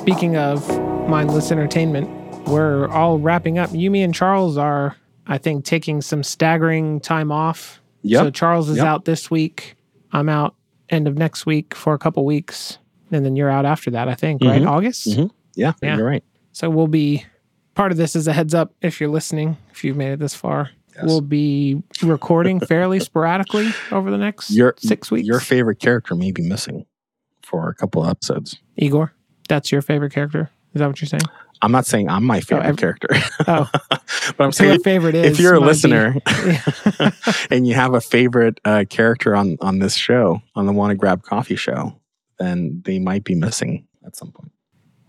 speaking of mindless entertainment, we're all wrapping up. Yumi and Charles are, I think, taking some staggering time off. Yep. So Charles is Yep. out this week. I'm out end of next week for a couple weeks. And then you're out after that, I think, right? Mhm. August? Mhm. Yeah, Yeah. you're right. So we'll be part of this is a heads up if you're listening, if you've made it this far. Yes. We'll be recording fairly sporadically over the next Your six weeks. Your favorite character may be missing for a couple of episodes. Igor, that's your favorite character. Is that what you're saying? I'm not saying I'm my favorite ev- character, Oh, but I'm so your saying favorite is. if you're a listener Yeah. and you have a favorite uh, character on on this show, on the Want to Grab Coffee show, then they might be missing at some point.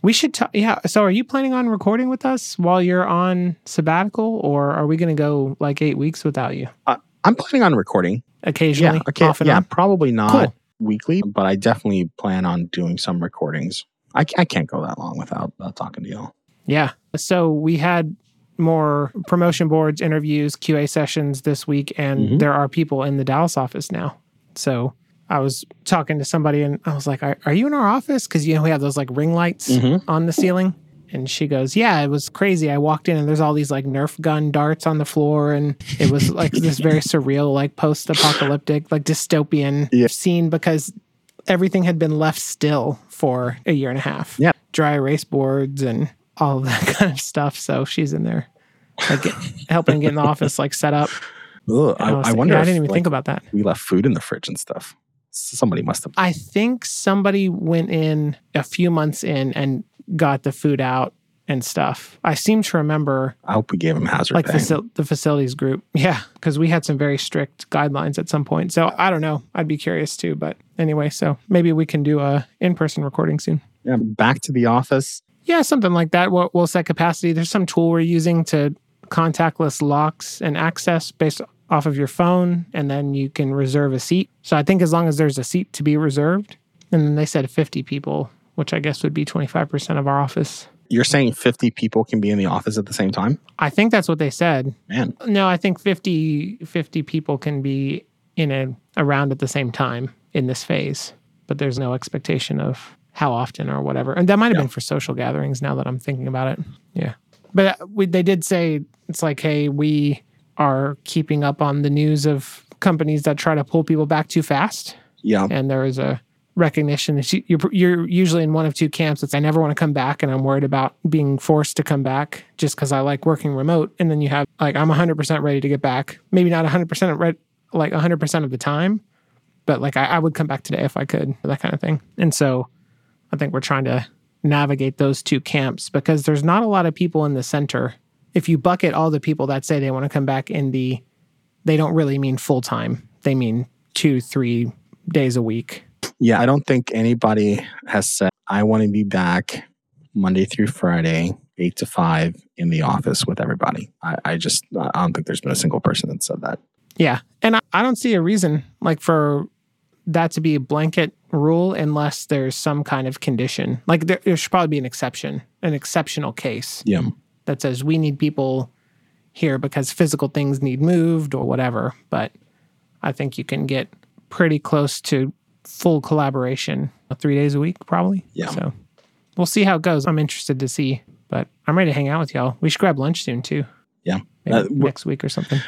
we should talk. Yeah. So are you planning on recording with us while you're on sabbatical, or are we going to go like eight weeks without you? I'm planning on recording. Occasionally, yeah, okay, yeah, on. probably not Cool. weekly, but I definitely plan on doing some recordings. I, I can't go that long without uh, talking to y'all. Yeah. So we had more promotion boards, interviews, QA sessions this week, and Mhm. there are people in the Dallas office now. So I was talking to somebody and I was like, Are, are you in our office? Because, you know, we have those like ring lights Mhm. on the ceiling. And she goes, Yeah, it was crazy. I walked in and there's all these like Nerf gun darts on the floor. And it was like this very surreal, like post apocalyptic, like dystopian Yeah. scene because everything had been left still for a year and a half. Yeah. Dry erase boards and all of that kind of stuff. So she's in there, like helping get in the office, like set up. Ugh, And I, I wonder. yeah, I didn't even like, think about that. we left food in the fridge and stuff. Somebody must have. I think somebody went in a few months in and got the food out and stuff. I seem to remember I hope we gave him hazard like pay. facil- the facilities group. Yeah, because we had some very strict guidelines at some point. So I don't know. I'd be curious too. But anyway, so maybe we can do a in-person recording soon. yeah, back to the office. Yeah, something like that. We'll, we'll set capacity. There's some tool we're using to contactless locks and access based off of your phone, and then you can reserve a seat. So I think as long as there's a seat to be reserved, and then they said 50 people, which I guess would be 25% of our office. You're saying 50 people can be in the office at the same time? I think that's what they said. Man, No, I think 50, 50 people can be in a around at the same time in this phase, but there's no expectation of how often or whatever. And that might have Yeah. been for social gatherings now that I'm thinking about it. Yeah. But uh, we, they did say it's like, hey, we are keeping up on the news of companies that try to pull people back too fast. yeah. And there is a recognition that you- you're, you're usually in one of two camps. It's I never want to come back and I'm worried about being forced to come back just because I like working remote. And then you have like, I'm 100% ready to get back. Maybe not 100% ready, like 100% of the time, but like I, I would come back today if I could, that kind of thing. And so I think we're trying to navigate those two camps because there's not a lot of people in the center. If you bucket all the people that say they want to come back in the, they don't really mean full time. They mean two, three days a week. Yeah, I don't think anybody has said, I want to be back Monday through Friday, eight to five in the office with everybody. I, I just, I don't think there's been a single person that said that. Yeah. And I, I don't see a reason like for that to be a blanket rule unless there's some kind of condition. Like there, there should probably be an exception, an exceptional case Yeah. that says we need people here because physical things need moved or whatever. But I think you can get pretty close to full collaboration three days a week, probably. Yeah. So we'll see how it goes. I'm interested to see, but I'm ready to hang out with y'all. We should grab lunch soon too. Yeah. Maybe Uh, next week or something.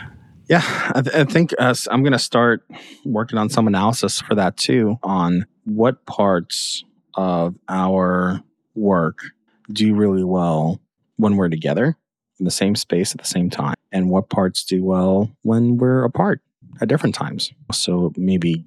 Yeah, I, th- I think uh, I'm going to start working on some analysis for that too on what parts of our work do really well when we're together in the same space at the same time, and what parts do well when we're apart at different times. So maybe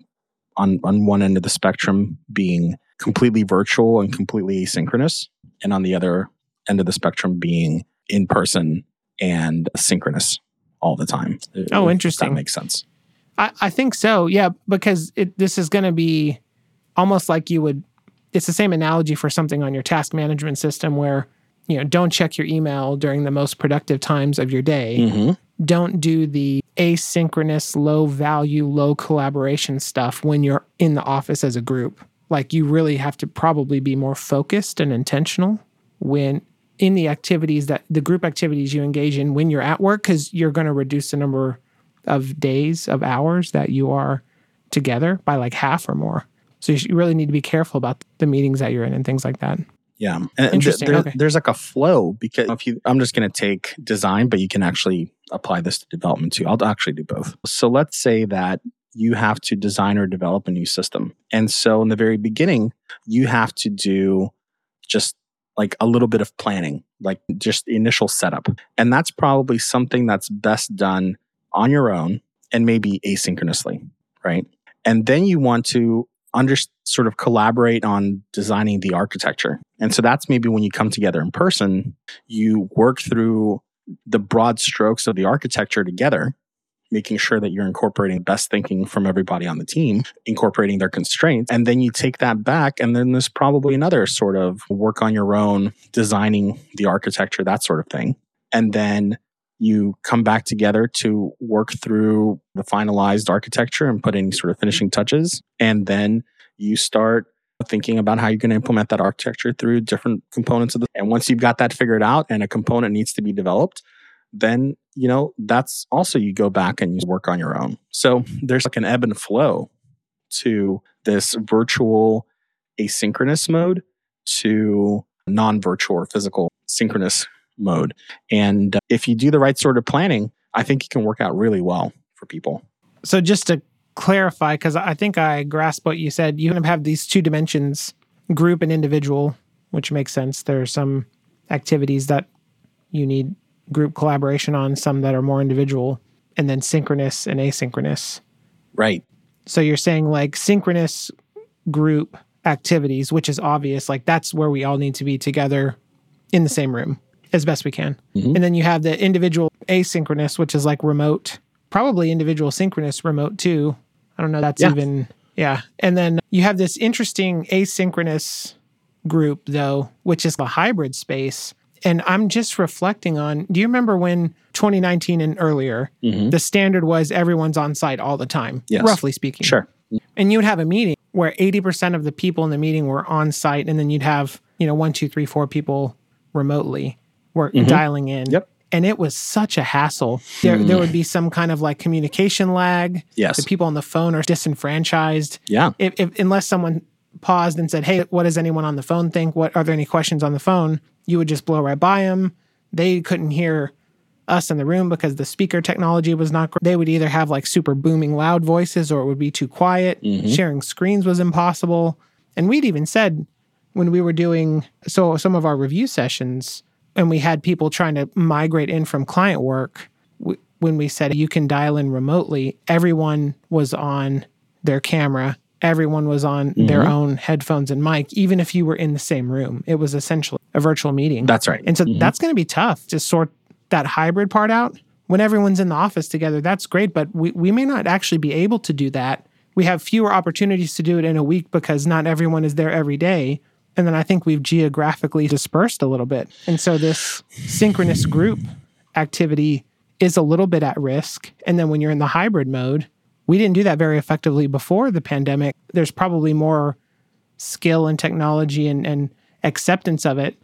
on on one end of the spectrum being completely virtual and completely asynchronous, and on the other end of the spectrum being in person and synchronous all the time. Oh, interesting. That makes sense. I, I think so. Yeah, because it, this is going to be almost like you would. It's the same analogy for something on your task management system where you know don't check your email during the most productive times of your day. Mm-hmm. Don't do the asynchronous, low value, low collaboration stuff when you're in the office as a group. Like you really have to probably be more focused and intentional when in the activities that the group activities you engage in when you're at work because you're going to reduce the number of days of hours that you are together by like half or more. So you, really need to be careful about the meetings that you're in and things like that. Yeah. And th- Interesting, there- okay. There's like a flow because if you, I'm just going to take design, but you can actually apply this to development too. I'll actually do both. So let's say that you have to design or develop a new system. And so in the very beginning, you have to do just like a little bit of planning, like just the initial setup. And that's probably something that's best done on your own and maybe asynchronously, right? And then you want to under sort of collaborate on designing the architecture. And so that's maybe when you come together in person, you work through the broad strokes of the architecture together, making sure that you're incorporating best thinking from everybody on the team, incorporating their constraints. And then you take that back. And then there's probably another sort of work on your own, designing the architecture, that sort of thing. And then you come back together to work through the finalized architecture and put any sort of finishing touches. And then you start thinking about how you're going to implement that architecture through different components of the and once you've got that figured out and a component needs to be developed then you know that's also you go back and you work on your own. So there's like an ebb and flow to this virtual asynchronous mode to non-virtual or physical synchronous mode. And uh, if you do the right sort of planning i think it can work out really well for people. So just to clarify, because I think I grasp what you said, you have these two dimensions, group and individual, which makes sense. There are some activities that you need group collaboration on, some that are more individual, and then synchronous and asynchronous. right So you're saying like synchronous group activities, which is obvious, like that's where we all need to be together in the same room as best we can. Mhm. And then you have the individual asynchronous, which is like remote, probably individual synchronous remote too. I don't know. That's Yeah. even, yeah. And then you have this interesting asynchronous group though, which is the hybrid space. And I'm just reflecting on, do you remember when 2019 and earlier, Mhm. the standard was everyone's on site all the time, Yes. roughly speaking? sure and you would have a meeting where 80% of the people in the meeting were on site and then you'd have you know one two three four people remotely were Mhm. dialing in Yep. And it was such a hassle there, there would be some kind of like communication lag yes the people on the phone are disenfranchised yeah if, if unless someone paused and said hey what does anyone on the phone think what are there any questions on the phone you would just blow right by them they couldn't hear us in the room because the speaker technology was not great. They would either have like super booming loud voices or it would be too quiet. Mhm. Sharing screens was impossible. And we'd even said when we were doing so some of our review sessions and we had people trying to migrate in from client work w- when we said you can dial in remotely, everyone was on their camera. Everyone was on their Mhm. own headphones and mic, even if you were in the same room. It was essentially a virtual meeting. that's right And so Mhm. that's going to be tough to sort that hybrid part out. When everyone's in the office together, that's great, but we, we may not actually be able to do that. We have fewer opportunities to do it in a week because not everyone is there every day. And then I think we've geographically dispersed a little bit. And so this synchronous group activity is a little bit at risk. And then when you're in the hybrid mode, we didn't do that very effectively before the pandemic. There's probably more skill and technology and, and acceptance of it,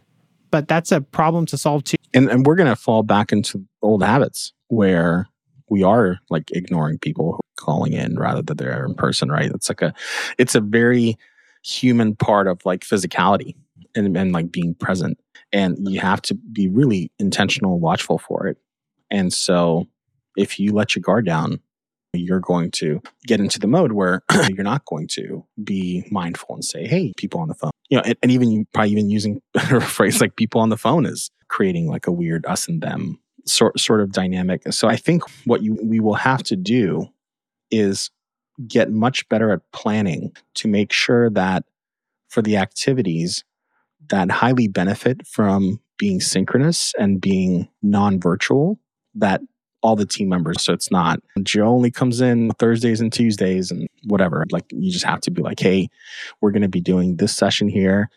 but that's a problem to solve too. and and we're going to fall back into old habits where we are like ignoring people who are calling in rather than they're in person right it's like a it's a very human part of like physicality and, and like being present. And you have to be really intentional and watchful for it. And so if you let your guard down you're going to get into the mode where you're not going to be mindful and say hey people on the phone. You know and, and even you probably even using a phrase like people on the phone is creating like a weird us and them sort sort of dynamic. And so I think what you we will have to do is get much better at planning to make sure that for the activities that highly benefit from being synchronous and being non-virtual that all the team members so it's not Joe only comes in Thursdays and Tuesdays and whatever like you just have to be like hey we're going to be doing this session here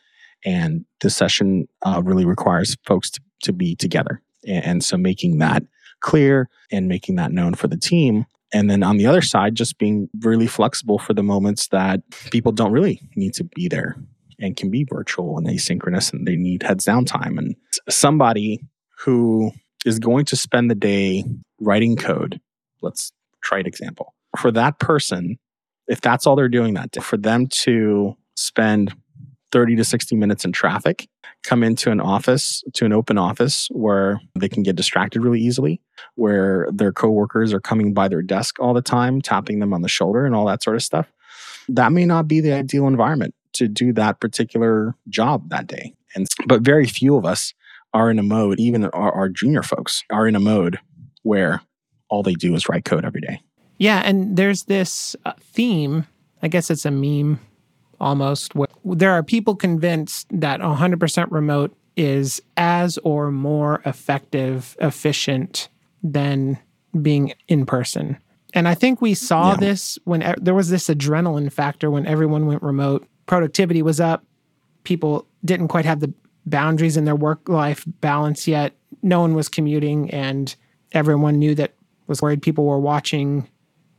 and this session uh, really requires folks to, to be together. And, and so making that clear and making that known for the team and then on the other side just being really flexible for the moments that people don't really need to be there and can be virtual and asynchronous and they need heads down time. And somebody who is going to spend the day writing code let's try an example. For that person if that's all they're doing that day for them to spend 30 to 60 minutes in traffic come into an office, to an open office where they can get distracted really easily, where their coworkers are coming by their desk all the time, tapping them on the shoulder and all that sort of stuff. That may not be the ideal environment to do that particular job that day. And but very few of us are in a mode, even our, our junior folks are in a mode where all they do is write code every day. Yeah, and there's this uh, theme. I guess it's a meme almost. Where there are people convinced that 100% remote is as or more effective, efficient than being in person. And I think we saw yeah. this when there was this adrenaline factor when everyone went remote. Productivity was up. People didn't quite have the boundaries in their work life balance yet. No one was commuting, and everyone knew that was worried people were watching.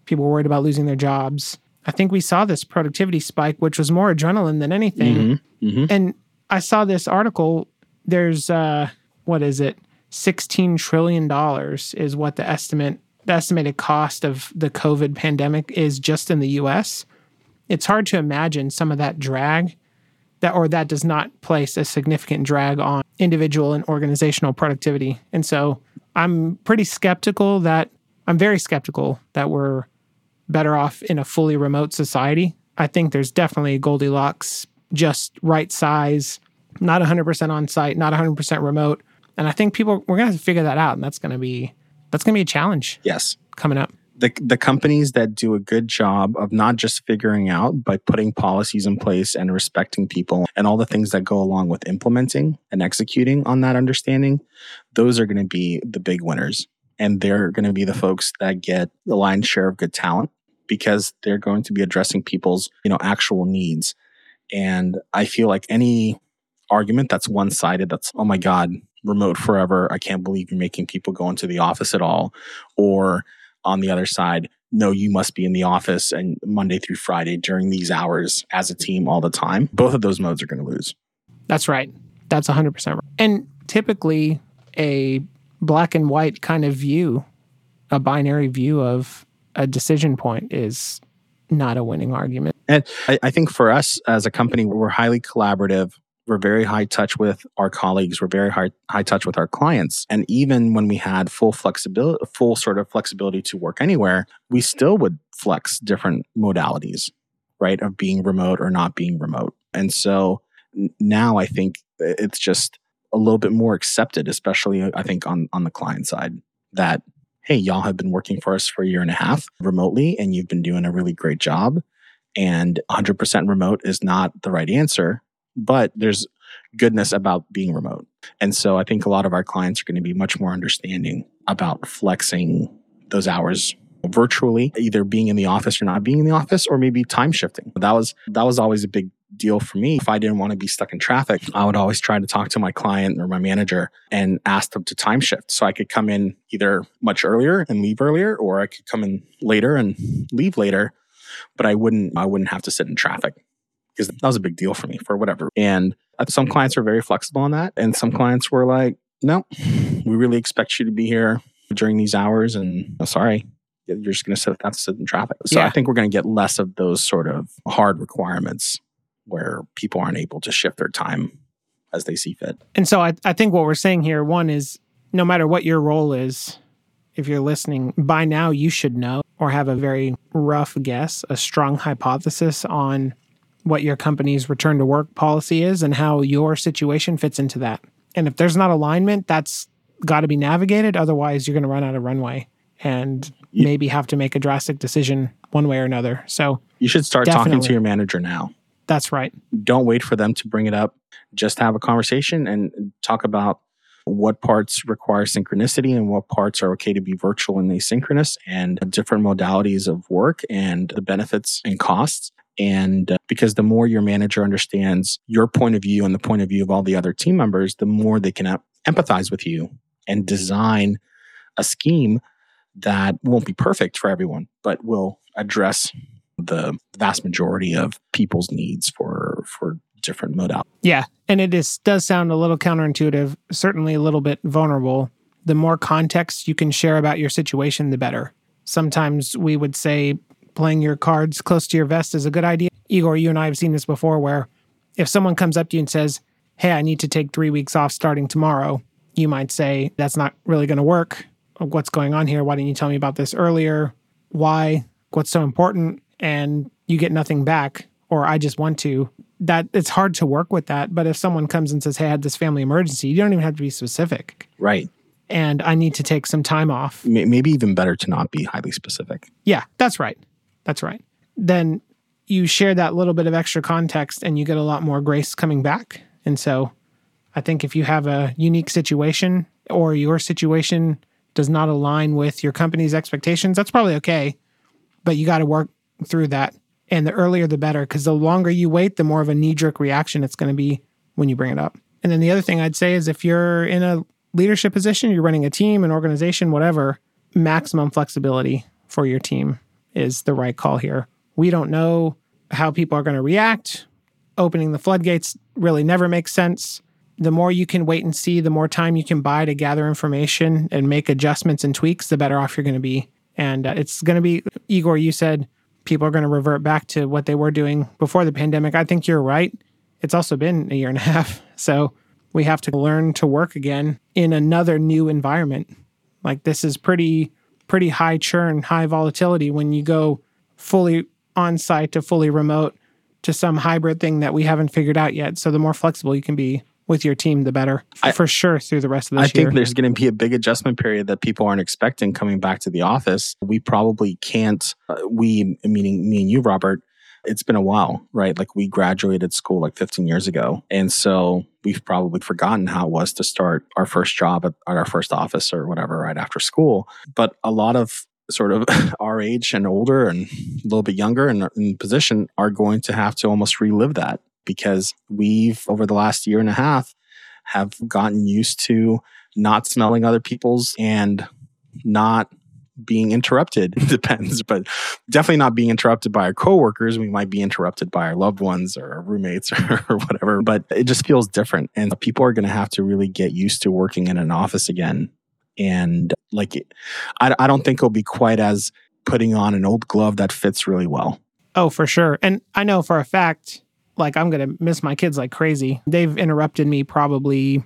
People were worried about losing their jobs. I think we saw this productivity spike, which was more adrenaline than anything. Mm-hmm. Mm-hmm. And I saw this article. There's uh, what is it? Sixteen trillion dollars is what the estimate, the estimated cost of the COVID pandemic is just in the U.S. It's hard to imagine some of that drag that or that does not place a significant drag on individual and organizational productivity. And so I'm pretty skeptical that I'm very skeptical that we're better off in a fully remote society. I think there's definitely Goldilocks, just right size, not 100% on site, not 100% remote. And I think people we're going to have to figure that out and that's going to be that's going to be a challenge. Yes. Coming up the the companies that do a good job of not just figuring out by putting policies in place and respecting people and all the things that go along with implementing and executing on that understanding those are going to be the big winners and they're going to be the folks that get the lion's share of good talent because they're going to be addressing people's you know actual needs and i feel like any argument that's one-sided that's oh my god remote forever i can't believe you're making people go into the office at all or on the other side, no, you must be in the office and Monday through Friday during these hours as a team all the time. Both of those modes are going to lose. That's right. That's 100% right. And typically, a black and white kind of view, a binary view of a decision point is not a winning argument. And I, I think for us as a company, we're highly collaborative we're very high touch with our colleagues. We're very high, high touch with our clients. And even when we had full flexibility, full sort of flexibility to work anywhere, we still would flex different modalities, right? Of being remote or not being remote. And so now I think it's just a little bit more accepted, especially I think on, on the client side that, hey, y'all have been working for us for a year and a half remotely and you've been doing a really great job. And 100% remote is not the right answer but there's goodness about being remote. And so I think a lot of our clients are going to be much more understanding about flexing those hours virtually, either being in the office or not being in the office, or maybe time shifting. That was that was always a big deal for me. If I didn't want to be stuck in traffic, I would always try to talk to my client or my manager and ask them to time shift. So I could come in either much earlier and leave earlier, or I could come in later and leave later, but I wouldn't I wouldn't have to sit in traffic because that was a big deal for me for whatever. And uh, some clients were very flexible on that. And some clients were like, no, we really expect you to be here during these hours. And oh, sorry, you're just going to have to sit in traffic. So yeah. I think we're going to get less of those sort of hard requirements where people aren't able to shift their time as they see fit. And so I, I think what we're saying here, one is no matter what your role is, if you're listening, by now you should know or have a very rough guess, a strong hypothesis on what your company's return to work policy is and how your situation fits into that. And if there's not alignment, that's got to be navigated. Otherwise, you're going to run out of runway and you, maybe have to make a drastic decision one way or another. So you should start talking to your manager now. That's right. Don't wait for them to bring it up. Just have a conversation and talk about what parts require synchronicity and what parts are okay to be virtual and asynchronous and different modalities of work and the benefits and costs. And uh, because the more your manager understands your point of view and the point of view of all the other team members, the more they can empathize with you and design a scheme that won't be perfect for everyone, but will address the vast majority of people's needs for for different modalities. Yeah, and it is does sound a little counterintuitive, certainly a little bit vulnerable. The more context you can share about your situation, the better. Sometimes we would say playing your cards close to your vest is a good idea. Igor, you and I have seen this before where if someone comes up to you and says, hey, I need to take three weeks off starting tomorrow, you might say, that's not really going to work. What's going on here? Why didn't you tell me about this earlier? Why? What's so important? And you get nothing back, or I just want to. That it's hard to work with that. But if someone comes and says, hey, I had this family emergency, you don't even have to be specific. Right. And I need to take some time off. Maybe even better to not be highly specific. Yeah, that's right. That's right. Then you share that little bit of extra context and you get a lot more grace coming back. And so I think if you have a unique situation or your situation does not align with your company's expectations, that's probably okay. But you got to work through that. And the earlier the better, because the longer you wait, the more of a knee jerk reaction it's going to be when you bring it up. And then the other thing I'd say is if you're in a leadership position, you're running a team, an organization, whatever, maximum flexibility for your team is the right call here. We don't know how people are going to react. Opening the floodgates really never makes sense. The more you can wait and see, the more time you can buy to gather information and make adjustments and tweaks, the better off you're going to be. And uh, it's going to be, Igor, you said people are going to revert back to what they were doing before the pandemic. I think you're right. It's also been a year and a half. So we have to learn to work again in another new environment. Like this is pretty pretty high churn, high volatility when you go fully on site to fully remote to some hybrid thing that we haven't figured out yet. So the more flexible you can be with your team, the better I- for sure through the rest of I year. I think there's going to be a big adjustment period that people aren't expecting coming back to the office. We probably can't, uh, we, meaning me and you, Robert, it's been a while, right? Like we graduated school like 15 years ago. And so we've probably forgotten how it was to start our first job at, at our first office or whatever right after school. But a lot of sort of our age and older and a little bit younger and in position are going to have to almost relive that because we've over the last year and a half have gotten used to not smelling other people's and not being interrupted. Depends but definitely not being interrupted by our coworkers. We might be interrupted by our loved ones or our roommates or, whatever but it just feels different. And people are going to have to really get used to working in an office again. And like I, I don't think it'll be quite as putting on an old glove that fits really well. Oh, for sure. And I know for a fact, like I'm going to miss my kids like crazy. They've interrupted me probably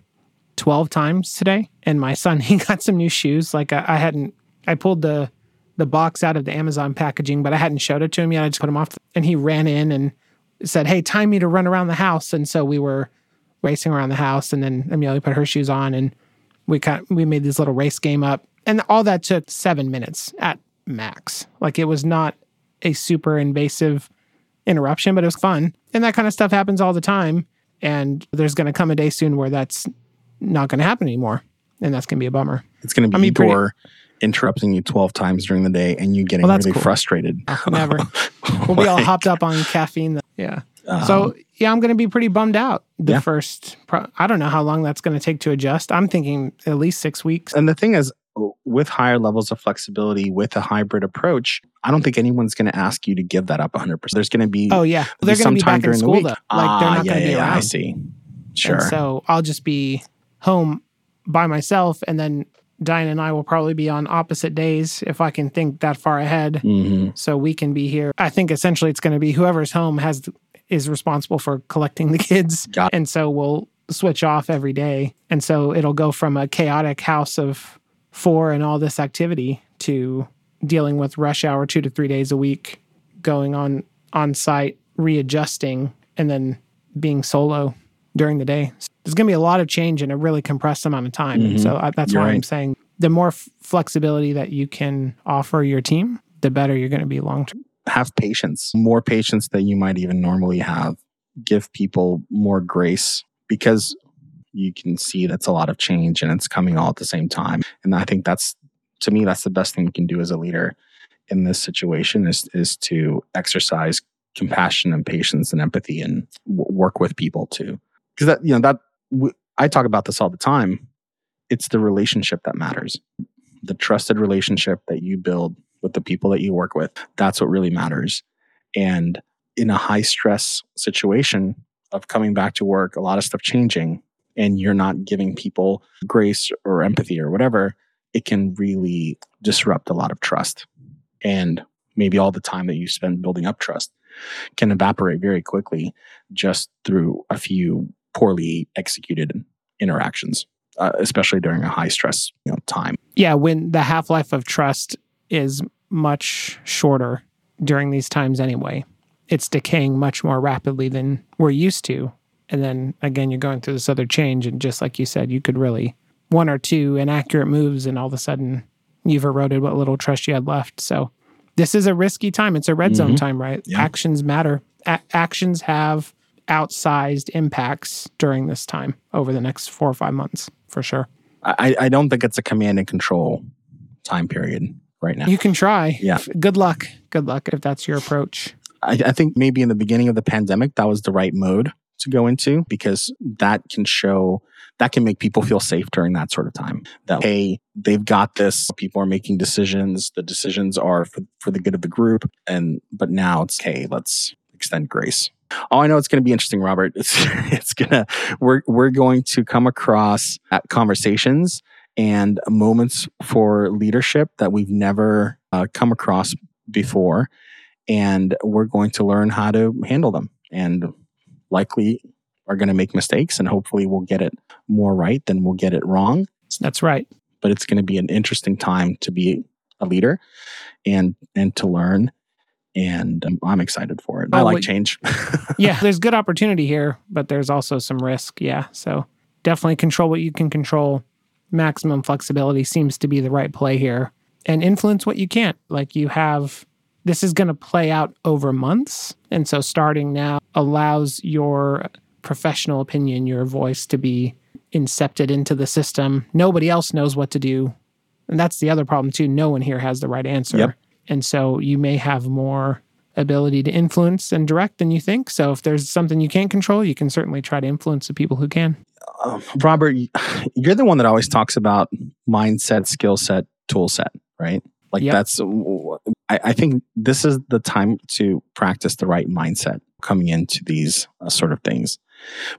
12 times today. And my son, he got some new shoes. Like I, I hadn't, I pulled the, the box out of the Amazon packaging, but I hadn't showed it to him yet. I just put him off. And he ran in and said, Hey, time me to run around the house. And so we were racing around the house. And then Amelia put her shoes on and we kind we made this little race game up. And all that took seven minutes at max. Like it was not a super invasive interruption, but it was fun. And that kind of stuff happens all the time. And there's going to come a day soon where that's not going to happen anymore. And that's going to be a bummer. it's going to be I mean, pretty- interrupting you 12 times during the day and you getting Well, really cool. frustrated Never. We'll be all hopped up on caffeine. Yeah. um, So, yeah, I'm going to be pretty bummed out the Yeah. first, pro- I don't know how long that's going to take to adjust. I'm thinking at least six weeks. And the thing is, with higher levels of flexibility, with a hybrid approach, I don't think anyone's going to ask you to give that up 100%. There's going to be Oh, yeah. They're going to be back in during the school, week. though. Like, Ah, they're not yeah, going to be yeah, around. I see. Sure. And so I'll just be home by myself, and then Diane and I will probably be on opposite days if I can think that far ahead. hmm So we can be here. I think essentially it's going to be whoever's home has is responsible for collecting the kids, and so we'll switch off every day. And so it'll go from a chaotic house of four and all this activity to dealing with rush hour two to three days a week, going on on site, readjusting, and then being solo during the day. There's going to be a lot of change in a really compressed amount of time. And Mhm. so I, that's You're why I'm saying the more f- flexibility that you can offer your team, the better you're going to be long term. Have patience, more patience than you might even normally have. Give people more grace because you can see that's a lot of change and it's coming all at the same time. And I think that's, to me, that's the best thing you can do as a leader in this situation is, is to exercise compassion and patience and empathy and w- work with people too. Because that, you know, that w- I talk about this all the time. It's the relationship that matters. The trusted relationship that you build with the people that you work with. That's what really matters. And in a high stress situation of coming back to work, a lot of stuff changing, and you're not giving people grace or empathy or whatever, it can really disrupt a lot of trust. And maybe all the time that you spend building up trust can evaporate very quickly just through a few poorly executed interactions, uh, especially during a high stress you know, time. Yeah, when the half life of trust is much shorter during these times anyway. It's decaying much more rapidly than we're used to. And then again, you're going through this other change. And just like you said, you could really one or two inaccurate moves, and all of a sudden you've eroded what little trust you had left. So this is a risky time. It's a red zone Mhm. time, right? Yeah. Actions matter. A- actions have outsized impacts during this time over the next four or five months for sure. I, I don't think it's a command and control time period right now. You can try. Yeah. Good luck. Good luck if that's your approach. I, I think maybe in the beginning of the pandemic, that was the right mode to go into because that can show that can make people feel safe during that sort of time. That hey, they've got this. People are making decisions. The decisions are for, for the good of the group. And but now it's hey, let's extend grace. Oh, I know it's going to be interesting, Robert. It's it's gonna we're we're going to come across at conversations and moments for leadership that we've never uh, come across before and we're going to learn how to handle them and likely are going to make mistakes and hopefully we'll get it more right than we'll get it wrong That's right. but it's going to be an interesting time to be a leader and and to learn and um, i'm excited for it i Oh, like wait. change Yeah, there's good opportunity here, but there's also some risk. Yeah. So definitely control what you can control. Maximum flexibility seems to be the right play here and influence what you can't. Like you have, this is going to play out over months. And so starting now allows your professional opinion, your voice to be incepted into the system. Nobody else knows what to do. And that's the other problem, too. No one here has the right answer. Yep. And so you may have more ability to influence and direct than you think. So if there's something you can't control, you can certainly try to influence the people who can. um, robert you're the one that always talks about mindset skill set tool set right like Yep. that's I, I think this is the time to practice the right mindset coming into these uh, sort of things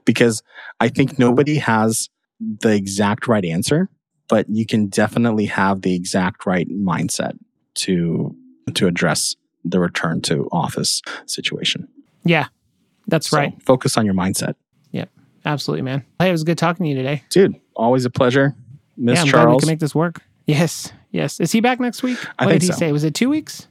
because i think nobody has the exact right answer but you can definitely have the exact right mindset to to address the return to office situation Yeah, that's So right. focus on your mindset Yep, Absolutely, man. Hey, it was good talking to you today. dude always a pleasure miss yeah, I'm glad we can make this work. Yes, yes. Is he back next week? I what did he so. say? Was it two weeks?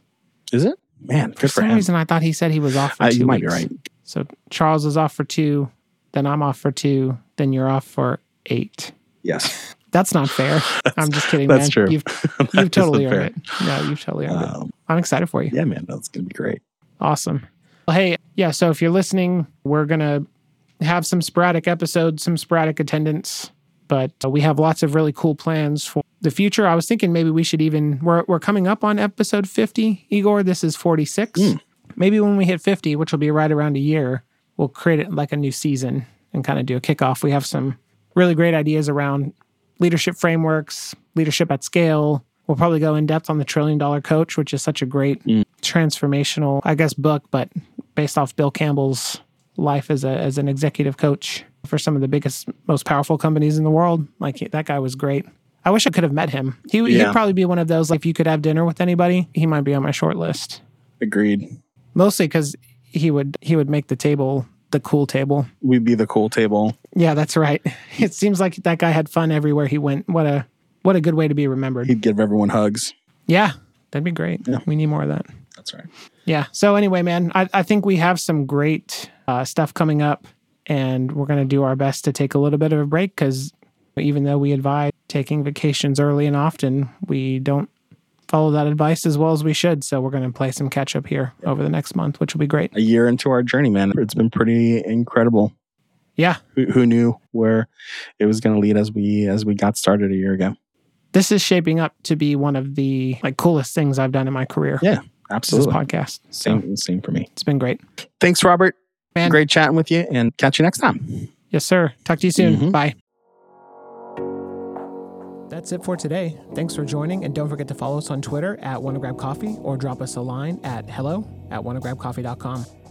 Is it? Man, For for, some him. reason, I thought he said he was off for Uh, two you might be right. So Charles is off for two, then I'm off for two, then you're off for eight. Yes, That's not fair. I'm just kidding, that's man. true. You've, you've totally earned it. No, you've totally fair. earned it. Um, I'm excited for you. yeah, man, that's gonna be great. Awesome. Well, hey, yeah. So if you're listening, we're gonna have some sporadic episodes, some sporadic attendance, but uh, we have lots of really cool plans for the future. I was thinking maybe we should even we're we're coming up on episode 50. Igor, this is 46. Mm. Maybe when we hit 50, which will be right around a year, we'll create it like a new season and kind of do a kickoff. We have some really great ideas around leadership frameworks, leadership at scale. We'll probably go in depth on the trillion dollar coach, which is such a great Mm. transformational, I guess, book, but based off Bill Campbell's life as a as an executive coach for some of the biggest, most powerful companies in the world. Like that guy was great. I wish I could have met him. He, Yeah. He'd probably be one of those. Like if you could have dinner with anybody, he might be on my short list. Agreed. Mostly because he would he would make the table the cool table. We'd be the cool table. Yeah, that's right. It seems like that guy had fun everywhere he went. What a what a good way to be remembered. He'd give everyone hugs. Yeah, that'd be great. Yeah. We need more of that. That's right. Yeah. So anyway, man, I, I think we have some great uh, stuff coming up, and we're going to do our best to take a little bit of a break because even though we advise taking vacations early and often, we don't follow that advice as well as we should. So we're going to play some catch up here over the next month, which will be great. A year into our journey, man, it's been pretty incredible. Yeah. Who, who knew where it was going to lead as we as we got started a year ago? This is shaping up to be one of the like coolest things I've done in my career. Yeah, This Absolutely. podcast. So Same same for me. it's been great. Thanks, Robert. Man. Great chatting with you, and catch you next time. Yes, sir. Talk to you soon. Mhm. Bye. That's it for today. Thanks for joining, and don't forget to follow us on Twitter at WannaGrabCoffee or drop us a line at hello at WannaGrabCoffee.com.